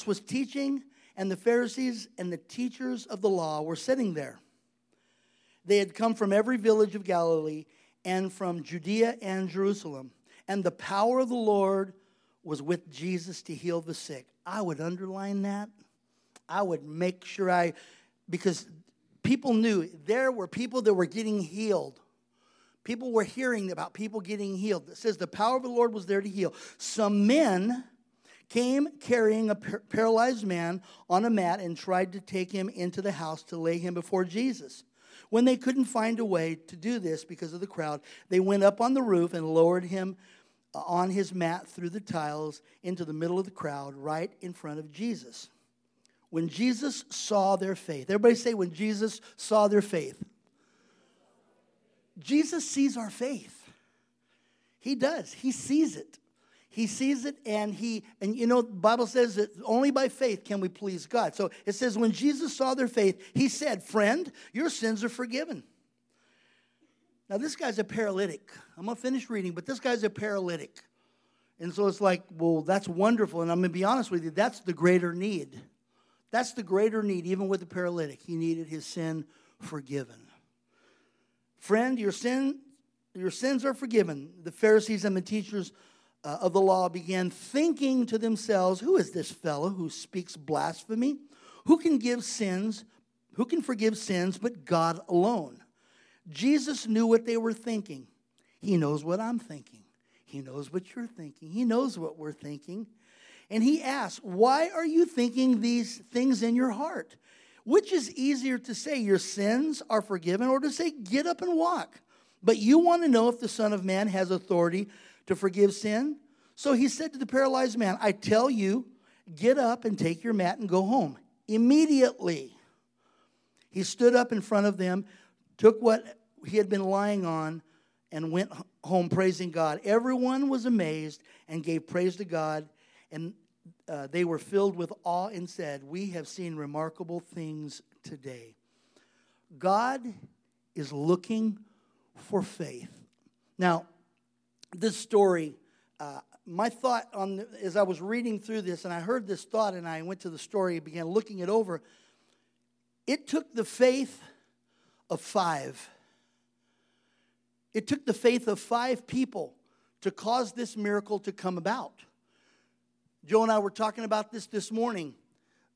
Jesus was teaching, and the Pharisees and the teachers of the law were sitting there. They had come from every village of Galilee and from Judea and Jerusalem. And the power of the Lord was with Jesus to heal the sick. I would underline that. I would make sure I, because people knew there were people that were getting healed. People were hearing about people getting healed. It says the power of the Lord was there to heal. Some men came carrying a par- paralyzed man on a mat and tried to take him into the house to lay him before Jesus. When they couldn't find a way to do this because of the crowd, they went up on the roof and lowered him uh, on his mat through the tiles into the middle of the crowd, right in front of Jesus. When Jesus saw their faith, everybody say, when Jesus saw their faith. Jesus sees our faith. He does. He sees it. He sees it and he, and you know, the Bible says that only by faith can we please God. So it says, when Jesus saw their faith, he said, Friend, your sins are forgiven. Now, this guy's a paralytic. I'm to finish reading, but this guy's a paralytic. And so it's like, well, that's wonderful. And I'm to be honest with you, that's the greater need. That's the greater need, even with the paralytic. He needed his sin forgiven. Friend, your, sin, your sins are forgiven. The Pharisees and the teachers uh, of the law began thinking to themselves, Who is this fellow who speaks blasphemy? Who can give sins? Who can forgive sins but God alone? Jesus knew what they were thinking. He knows what I'm thinking. He knows what you're thinking. He knows what we're thinking. And he asked, Why are you thinking these things in your heart? Which is easier to say, Your sins are forgiven, or to say, Get up and walk? But you want to know if the Son of Man has authority to forgive sin? So he said to the paralyzed man, I tell you, get up and take your mat and go home. Immediately, he stood up in front of them, took what he had been lying on, and went home praising God. Everyone was amazed and gave praise to God, and uh, they were filled with awe and said, We have seen remarkable things today. God is looking for faith. Now, this story, uh, my thought on the, as I was reading through this, and I heard this thought, and I went to the story, and began looking it over. It took the faith of five. It took the faith of five people to cause this miracle to come about. Joe and I were talking about this this morning.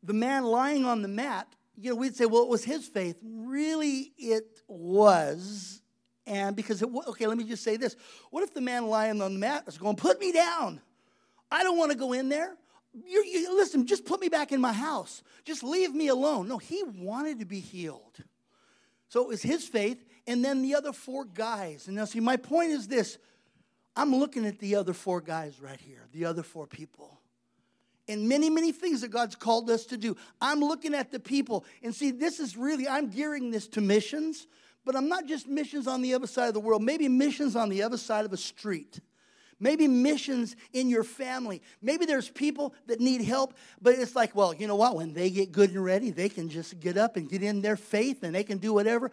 The man lying on the mat, you know, we'd say, well, it was his faith. Really, it was and because, it, okay, let me just say this. What if the man lying on the mat is going, put me down? I don't want to go in there. You, you, listen, just put me back in my house. Just leave me alone. No, he wanted to be healed. So it was his faith, and then the other four guys. And now, see, my point is this I'm looking at the other four guys right here, the other four people. And many, many things that God's called us to do. I'm looking at the people. And see, this is really, I'm gearing this to missions but I'm not just missions on the other side of the world, maybe missions on the other side of a street. Maybe missions in your family. Maybe there's people that need help, but it's like, well, you know what? When they get good and ready, they can just get up and get in their faith and they can do whatever.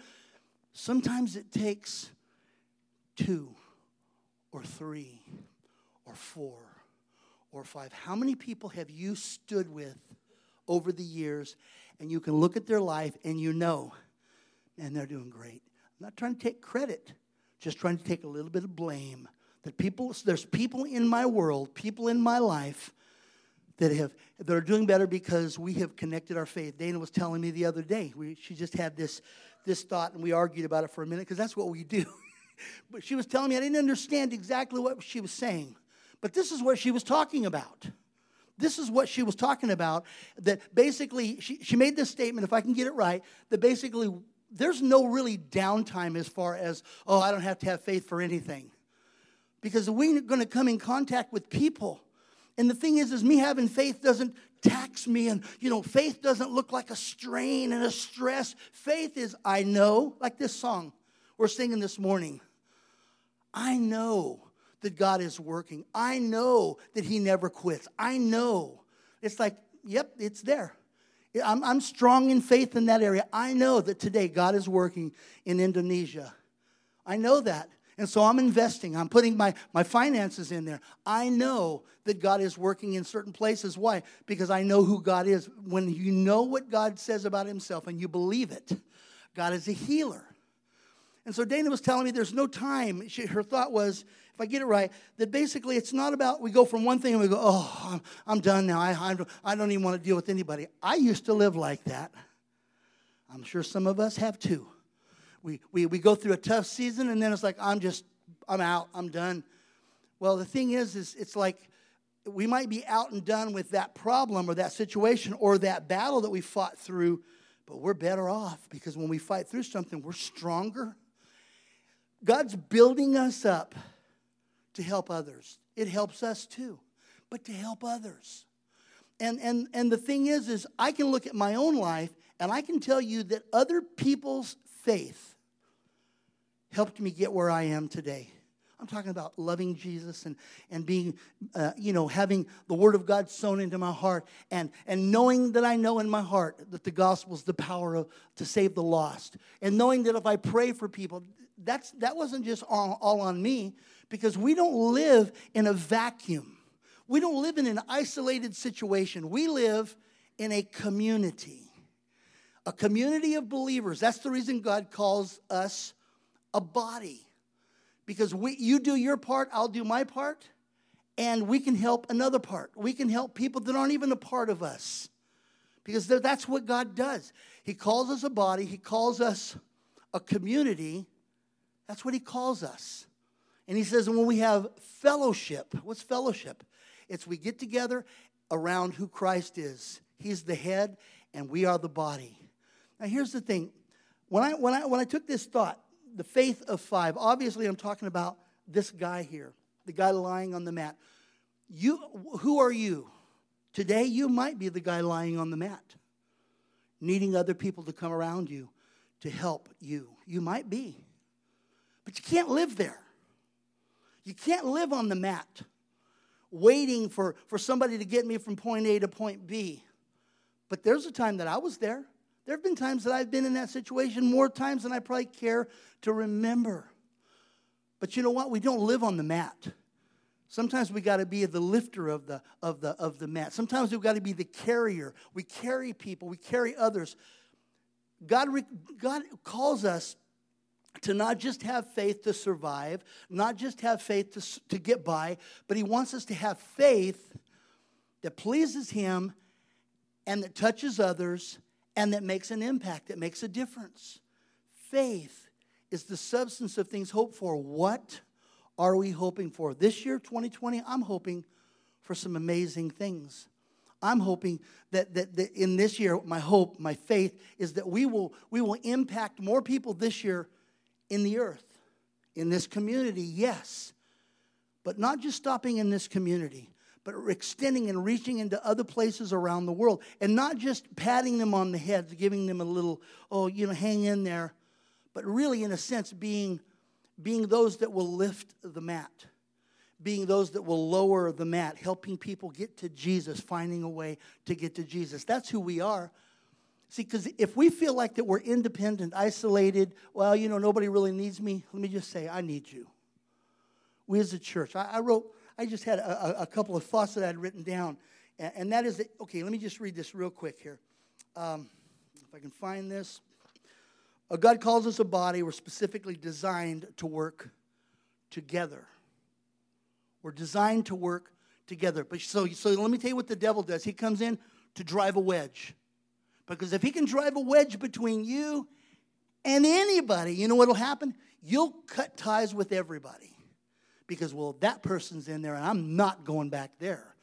Sometimes it takes two or three or four or five. How many people have you stood with over the years and you can look at their life and you know and they're doing great. I'm not trying to take credit, just trying to take a little bit of blame. That people, there's people in my world, people in my life that have that are doing better because we have connected our faith. Dana was telling me the other day. We, she just had this this thought, and we argued about it for a minute because that's what we do. but she was telling me I didn't understand exactly what she was saying, but this is what she was talking about. This is what she was talking about. That basically, she, she made this statement, if I can get it right, that basically there's no really downtime as far as, oh, I don't have to have faith for anything. Because we're going to come in contact with people. And the thing is, is me having faith doesn't tax me. And, you know, faith doesn't look like a strain and a stress. Faith is, I know, like this song we're singing this morning. I know that God is working. I know that He never quits. I know. It's like, yep, it's there. I'm, I'm strong in faith in that area. I know that today God is working in Indonesia. I know that. And so I'm investing, I'm putting my, my finances in there. I know that God is working in certain places. Why? Because I know who God is. When you know what God says about Himself and you believe it, God is a healer. And so Dana was telling me there's no time. She, her thought was, if I get it right, that basically it's not about we go from one thing and we go, oh, I'm, I'm done now. I, I, I don't even want to deal with anybody. I used to live like that. I'm sure some of us have too. We, we, we go through a tough season and then it's like, I'm just, I'm out, I'm done. Well, the thing is, is it's like we might be out and done with that problem or that situation or that battle that we fought through, but we're better off because when we fight through something, we're stronger. God's building us up to help others. It helps us too, but to help others. And, and, and the thing is, is I can look at my own life and I can tell you that other people's faith helped me get where I am today. I'm talking about loving Jesus and, and being, uh, you know, having the Word of God sown into my heart and, and knowing that I know in my heart that the gospel is the power of, to save the lost. And knowing that if I pray for people, that's, that wasn't just all, all on me because we don't live in a vacuum. We don't live in an isolated situation. We live in a community, a community of believers. That's the reason God calls us a body. Because we, you do your part, I'll do my part, and we can help another part. We can help people that aren't even a part of us. Because that's what God does. He calls us a body, He calls us a community. That's what He calls us. And He says, when we have fellowship, what's fellowship? It's we get together around who Christ is. He's the head, and we are the body. Now, here's the thing. When I, when I, when I took this thought, the faith of five. Obviously, I'm talking about this guy here, the guy lying on the mat. You, who are you? Today, you might be the guy lying on the mat, needing other people to come around you to help you. You might be, but you can't live there. You can't live on the mat waiting for, for somebody to get me from point A to point B. But there's a time that I was there. There have been times that I've been in that situation, more times than I probably care to remember. But you know what? We don't live on the mat. Sometimes we got to be the lifter of the, of, the, of the mat. Sometimes we've got to be the carrier. We carry people, we carry others. God, God calls us to not just have faith to survive, not just have faith to, to get by, but He wants us to have faith that pleases Him and that touches others and that makes an impact, that makes a difference. Faith is the substance of things hoped for. What are we hoping for? This year, 2020, I'm hoping for some amazing things. I'm hoping that, that, that, in this year, my hope, my faith is that we will, we will impact more people this year in the earth, in this community, yes. But not just stopping in this community, but extending and reaching into other places around the world and not just patting them on the head, giving them a little, oh, you know, hang in there, but really, in a sense, being, being those that will lift the mat, being those that will lower the mat, helping people get to Jesus, finding a way to get to Jesus. That's who we are. See, because if we feel like that we're independent, isolated, well, you know, nobody really needs me, let me just say, I need you. We as a church, I, I wrote I just had a, a couple of thoughts that I'd written down. And, and, that is that, okay, let me just read this real quick here. Um, if I can find this. Uh, God calls us a body. We're specifically designed to work together. We're designed to work together. But so, so let me tell you what the devil does. He comes in to drive a wedge. Because if he can drive a wedge between you and anybody, you know what'll happen? You'll cut ties with everybody because, well, that person's in there and I'm not going back there.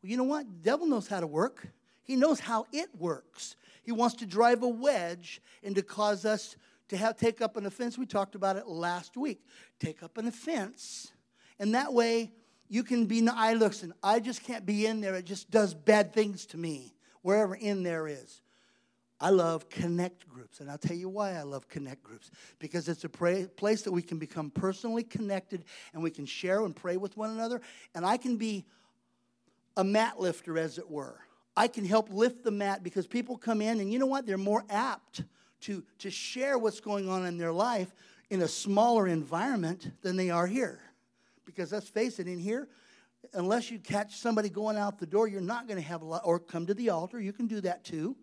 Well, you know what? The devil knows how to work, he knows how it works. He wants to drive a wedge and to cause us to have take up an offense. We talked about it last week. Take up an offense. And that way you can be I listen, I just can't be in there. It just does bad things to me, wherever in there is. I love connect groups. And I'll tell you why I love connect groups. Because it's a pray, place that we can become personally connected and we can share and pray with one another. And I can be a mat lifter, as it were. I can help lift the mat because people come in and you know what? They're more apt to, to share what's going on in their life in a smaller environment than they are here. Because let's face it, in here, unless you catch somebody going out the door, you're not going to have a lot, or come to the altar. You can do that too.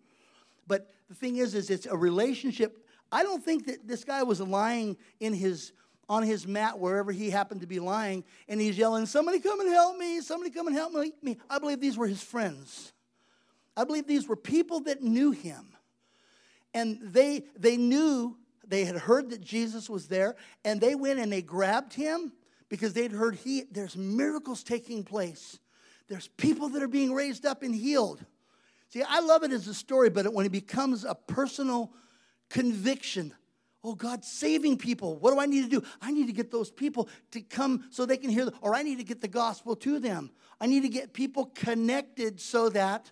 But the thing is, is it's a relationship. I don't think that this guy was lying in his on his mat wherever he happened to be lying, and he's yelling, "Somebody come and help me! Somebody come and help me!" I believe these were his friends. I believe these were people that knew him, and they they knew they had heard that Jesus was there, and they went and they grabbed him because they'd heard he there's miracles taking place. There's people that are being raised up and healed. See, I love it as a story, but when it becomes a personal conviction, oh, God's saving people. What do I need to do? I need to get those people to come so they can hear, the, or I need to get the gospel to them. I need to get people connected so that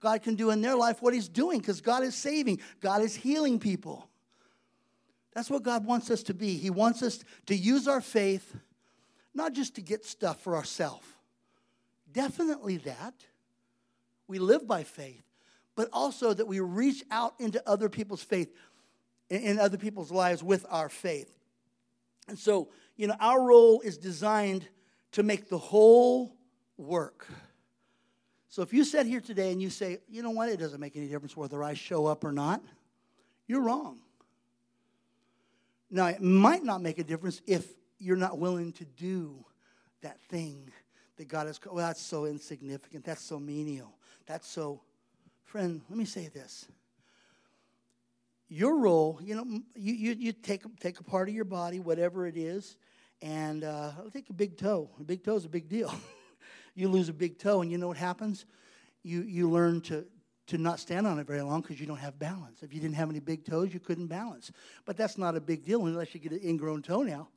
God can do in their life what He's doing because God is saving, God is healing people. That's what God wants us to be. He wants us to use our faith not just to get stuff for ourselves. Definitely that. We live by faith, but also that we reach out into other people's faith, in other people's lives with our faith. And so, you know, our role is designed to make the whole work. So if you sit here today and you say, you know what, it doesn't make any difference whether I show up or not, you're wrong. Now, it might not make a difference if you're not willing to do that thing that God has. Well, that's so insignificant. That's so menial. That's so. Friend, let me say this. Your role, you know, you, you, you take, take a part of your body, whatever it is, and uh, I'll take a big toe. A big toe is a big deal. you lose a big toe, and you know what happens? You, you learn to, to not stand on it very long because you don't have balance. If you didn't have any big toes, you couldn't balance. But that's not a big deal unless you get an ingrown toenail.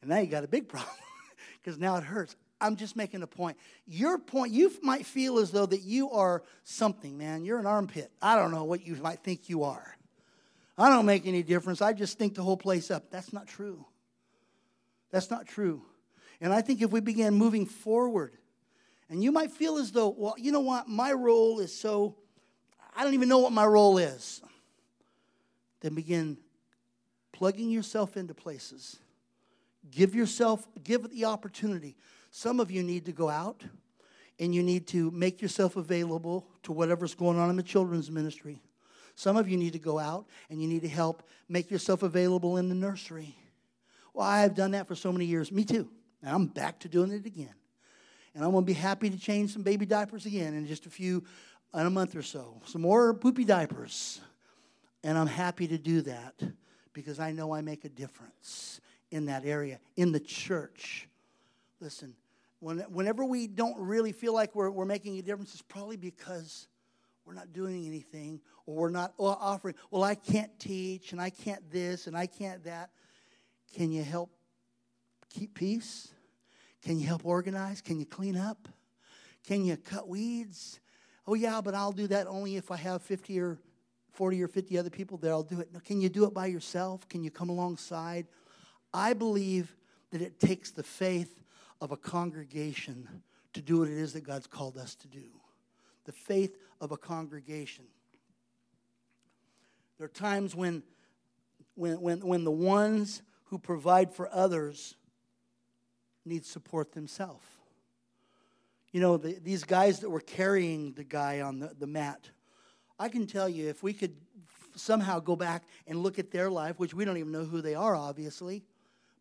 And now you got a big problem because now it hurts. I'm just making a point. Your point, you might feel as though that you are something, man. You're an armpit. I don't know what you might think you are. I don't make any difference. I just think the whole place up. That's not true. That's not true. And I think if we began moving forward, and you might feel as though, well, you know what, my role is so, I don't even know what my role is. Then begin plugging yourself into places Give yourself, give the opportunity. Some of you need to go out and you need to make yourself available to whatever's going on in the children's ministry. Some of you need to go out and you need to help make yourself available in the nursery. Well, I've done that for so many years. Me too. And I'm back to doing it again. And I'm going to be happy to change some baby diapers again in just a few, in a month or so. Some more poopy diapers. And I'm happy to do that because I know I make a difference in that area, in the church. Listen, when, whenever we don't really feel like we're, we're making a difference, it's probably because we're not doing anything or we're not offering, well, I can't teach and I can't this and I can't that. Can you help keep peace? Can you help organize? Can you clean up? Can you cut weeds? Oh, yeah, but I'll do that only if I have 50 or 40 or 50 other people there. I'll do it. Can you do it by yourself? Can you come alongside? I believe that it takes the faith of a congregation to do what it is that God's called us to do. The faith of a congregation. There are times when, when, when, when the ones who provide for others need support themselves. You know, the, these guys that were carrying the guy on the, the mat, I can tell you if we could somehow go back and look at their life, which we don't even know who they are, obviously,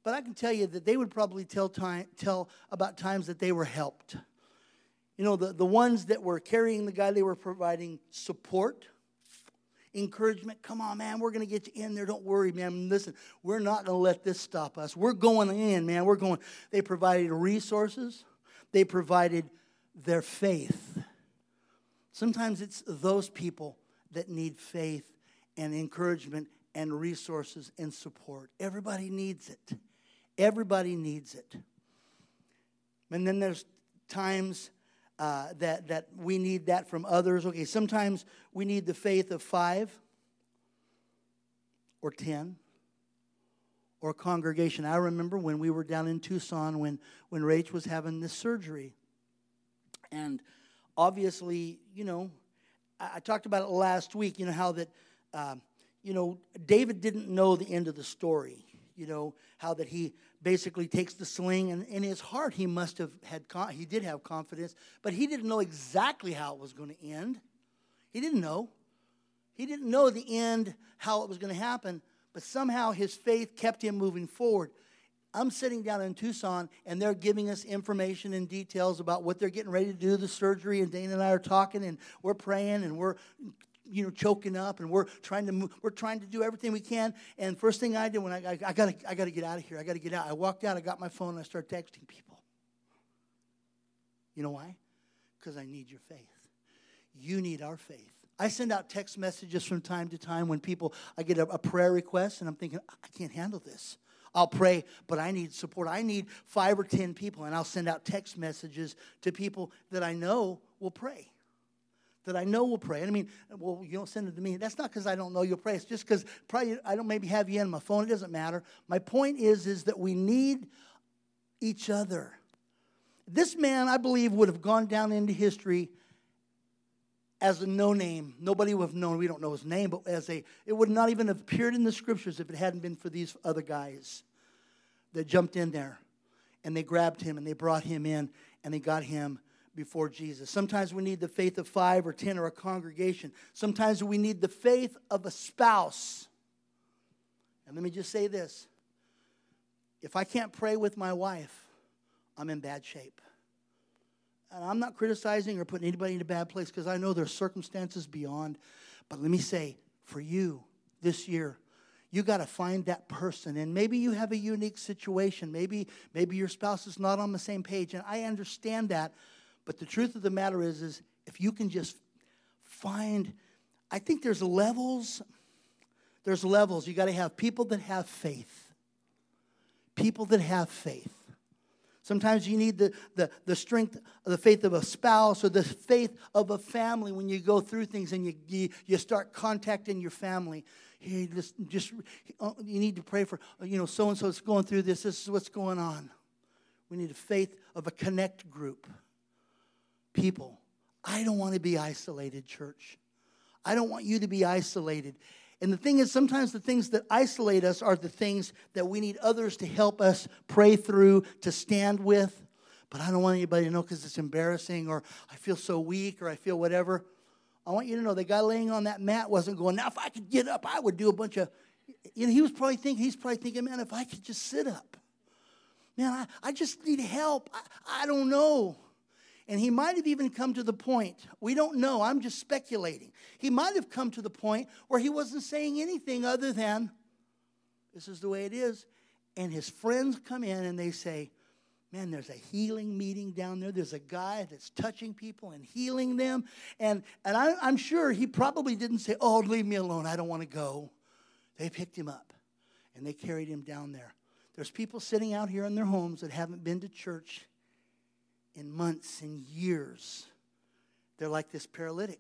but I can tell you that they would probably tell, time, tell about times that they were helped. You know, the, the ones that were carrying the guy, they were providing support, encouragement. Come on, man, we're going to get you in there. Don't worry, man. Listen, we're not going to let this stop us. We're going in, man. We're going. They provided resources, they provided their faith. Sometimes it's those people that need faith and encouragement and resources and support. Everybody needs it. Everybody needs it. And then there's times uh, that, that we need that from others. Okay, sometimes we need the faith of five or ten or congregation. I remember when we were down in Tucson when, when Rach was having this surgery. And obviously, you know, I, I talked about it last week, you know, how that, uh, you know, David didn't know the end of the story. you know, how that he basically takes the sling and in his heart he must have had, he did have confidence, but he didn't know exactly how it was going to end. He didn't know. He didn't know the end, how it was going to happen, but somehow his faith kept him moving forward. I'm sitting down in Tucson and they're giving us information and details about what they're getting ready to do, the surgery, and Dana and I are talking and we're praying and we're you know choking up and we're trying to move, we're trying to do everything we can. And first thing I did when I, I, I gotta I gotta get out of here, I gotta get out. I walked out, I got my phone, and I started texting people. You know why? Because I need your faith. You need our faith. I send out text messages from time to time when people, I get a, a, prayer request and I'm thinking, I can't handle this. I'll pray, but I need support. I need five or ten people, and I'll send out text messages to people that I know will pray. That I know will pray. I mean, well, you don't send it to me. That's not because I don't know you'll pray. It's just because probably I don't maybe have you on my phone. It doesn't matter. My point is, is that we need each other. This man, I believe, would have gone down into history as a no name. Nobody would have known, we don't know his name, but as a, it would not even have appeared in the scriptures if it hadn't been for these other guys that jumped in there and they grabbed him and they brought him in and they got him before Jesus. Sometimes we need the faith of five or ten or a congregation. Sometimes we need the faith of a spouse. And let me just say this if I can't pray with my wife, I'm in bad shape and I'm not criticizing or putting anybody in a bad place because I know there's circumstances beyond. But let me say, for you this year, you got to find that person and maybe you have a unique situation maybe maybe your spouse is not on the same page and i understand that but the truth of the matter is is if you can just find i think there's levels there's levels you got to have people that have faith people that have faith Sometimes you need the, the, the strength the faith of a spouse or the faith of a family when you go through things and you, you, you start contacting your family. Hey, just, just, uh, you need to pray for, you know, so and so is going through this. This is what's going on. We need a faith of a connect group. People, I don't want to be isolated, church. I don't want you to be isolated. And the thing is, sometimes the things that isolate us are the things that we need others to help us pray through, to stand with. But I don't want anybody to know because it's embarrassing or I feel so weak or I feel whatever. I want you to know the guy laying on that mat wasn't going, now if I could get up, I would do a bunch of, you know, he was probably thinking, he's probably thinking, man, if I could just sit up. Man, I, I just need help. I, I don't know. And he might have even come to the point, we don't know, I'm just speculating. He might have come to the point where he wasn't saying anything other than, this is the way it is. And his friends come in and they say, Man, there's a healing meeting down there. There's a guy that's touching people and healing them. And, and I, I'm sure he probably didn't say, Oh, leave me alone. I don't want to go. They picked him up and they carried him down there. There's people sitting out here in their homes that haven't been to church in months and years. They're like this paralytic,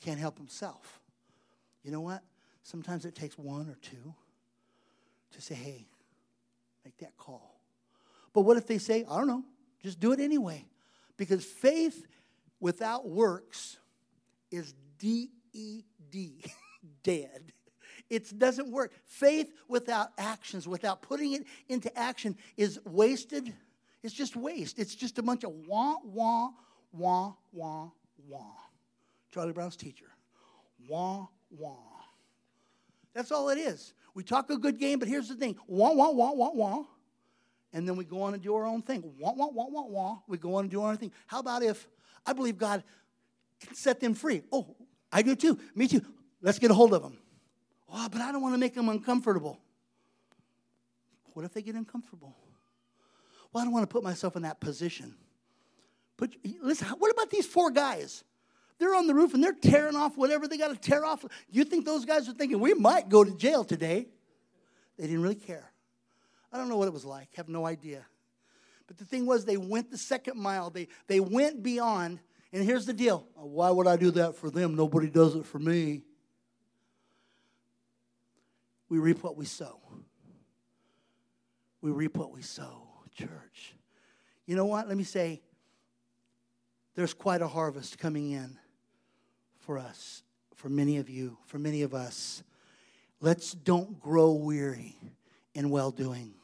can't help himself. You know what? Sometimes it takes one or two to say, hey, make that call. But what if they say, I don't know, just do it anyway? Because faith without works is D E D, dead. It doesn't work. Faith without actions, without putting it into action, is wasted it's just waste. It's just a bunch of wah, wah, wah, wah, wah. Charlie Brown's teacher. Wah, wah. That's all it is. We talk a good game, but here's the thing wah, wah, wah, wah, wah. And then we go on and do our own thing. Wah, wah, wah, wah, wah. We go on and do our own thing. How about if I believe God can set them free? Oh, I do too. Me too. Let's get a hold of them. Oh, but I don't want to make them uncomfortable. What if they get uncomfortable? Well, I don't want to put myself in that position. But listen, what about these four guys? They're on the roof and they're tearing off whatever they got to tear off. You think those guys are thinking, we might go to jail today? They didn't really care. I don't know what it was like, have no idea. But the thing was, they went the second mile, they, they went beyond. And here's the deal why would I do that for them? Nobody does it for me. We reap what we sow. We reap what we sow church. You know what? Let me say there's quite a harvest coming in for us, for many of you, for many of us. Let's don't grow weary in well doing,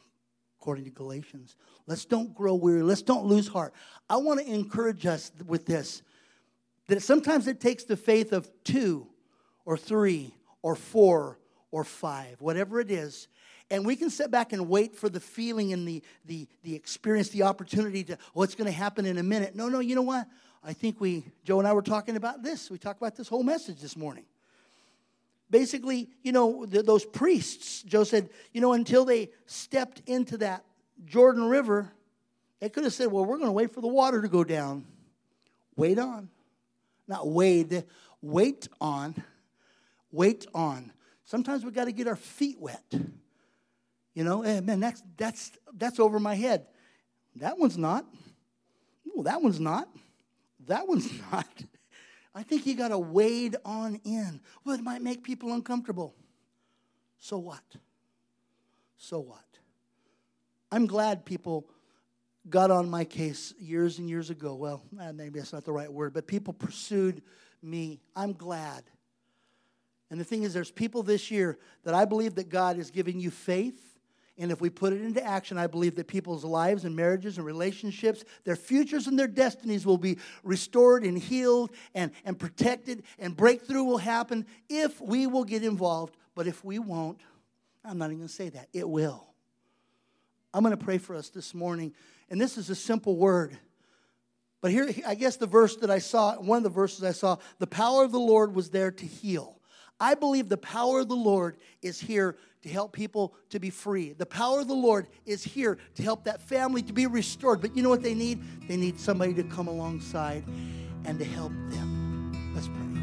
according to Galatians. Let's don't grow weary. Let's don't lose heart. I want to encourage us with this that sometimes it takes the faith of two or three or four or five, whatever it is. And we can sit back and wait for the feeling and the, the, the experience, the opportunity to, oh, what's going to happen in a minute. No, no, you know what? I think we, Joe and I were talking about this. We talked about this whole message this morning. Basically, you know, the, those priests, Joe said, you know, until they stepped into that Jordan River, they could have said, well, we're going to wait for the water to go down. Wait on. Not wade, wait on. Wait on. Sometimes we got to get our feet wet. You know, hey, man, that's that's that's over my head. That one's not. Oh, that one's not. That one's not. I think you got to wade on in. Well, it might make people uncomfortable. So what? So what? I'm glad people got on my case years and years ago. Well, eh, maybe that's not the right word, but people pursued me. I'm glad. And the thing is, there's people this year that I believe that God is giving you faith. And if we put it into action, I believe that people's lives and marriages and relationships, their futures and their destinies will be restored and healed and, and protected, and breakthrough will happen if we will get involved. But if we won't, I'm not even going to say that. It will. I'm going to pray for us this morning. And this is a simple word. But here, I guess the verse that I saw, one of the verses I saw, the power of the Lord was there to heal. I believe the power of the Lord is here to help people to be free. The power of the Lord is here to help that family to be restored. But you know what they need? They need somebody to come alongside and to help them. Let's pray.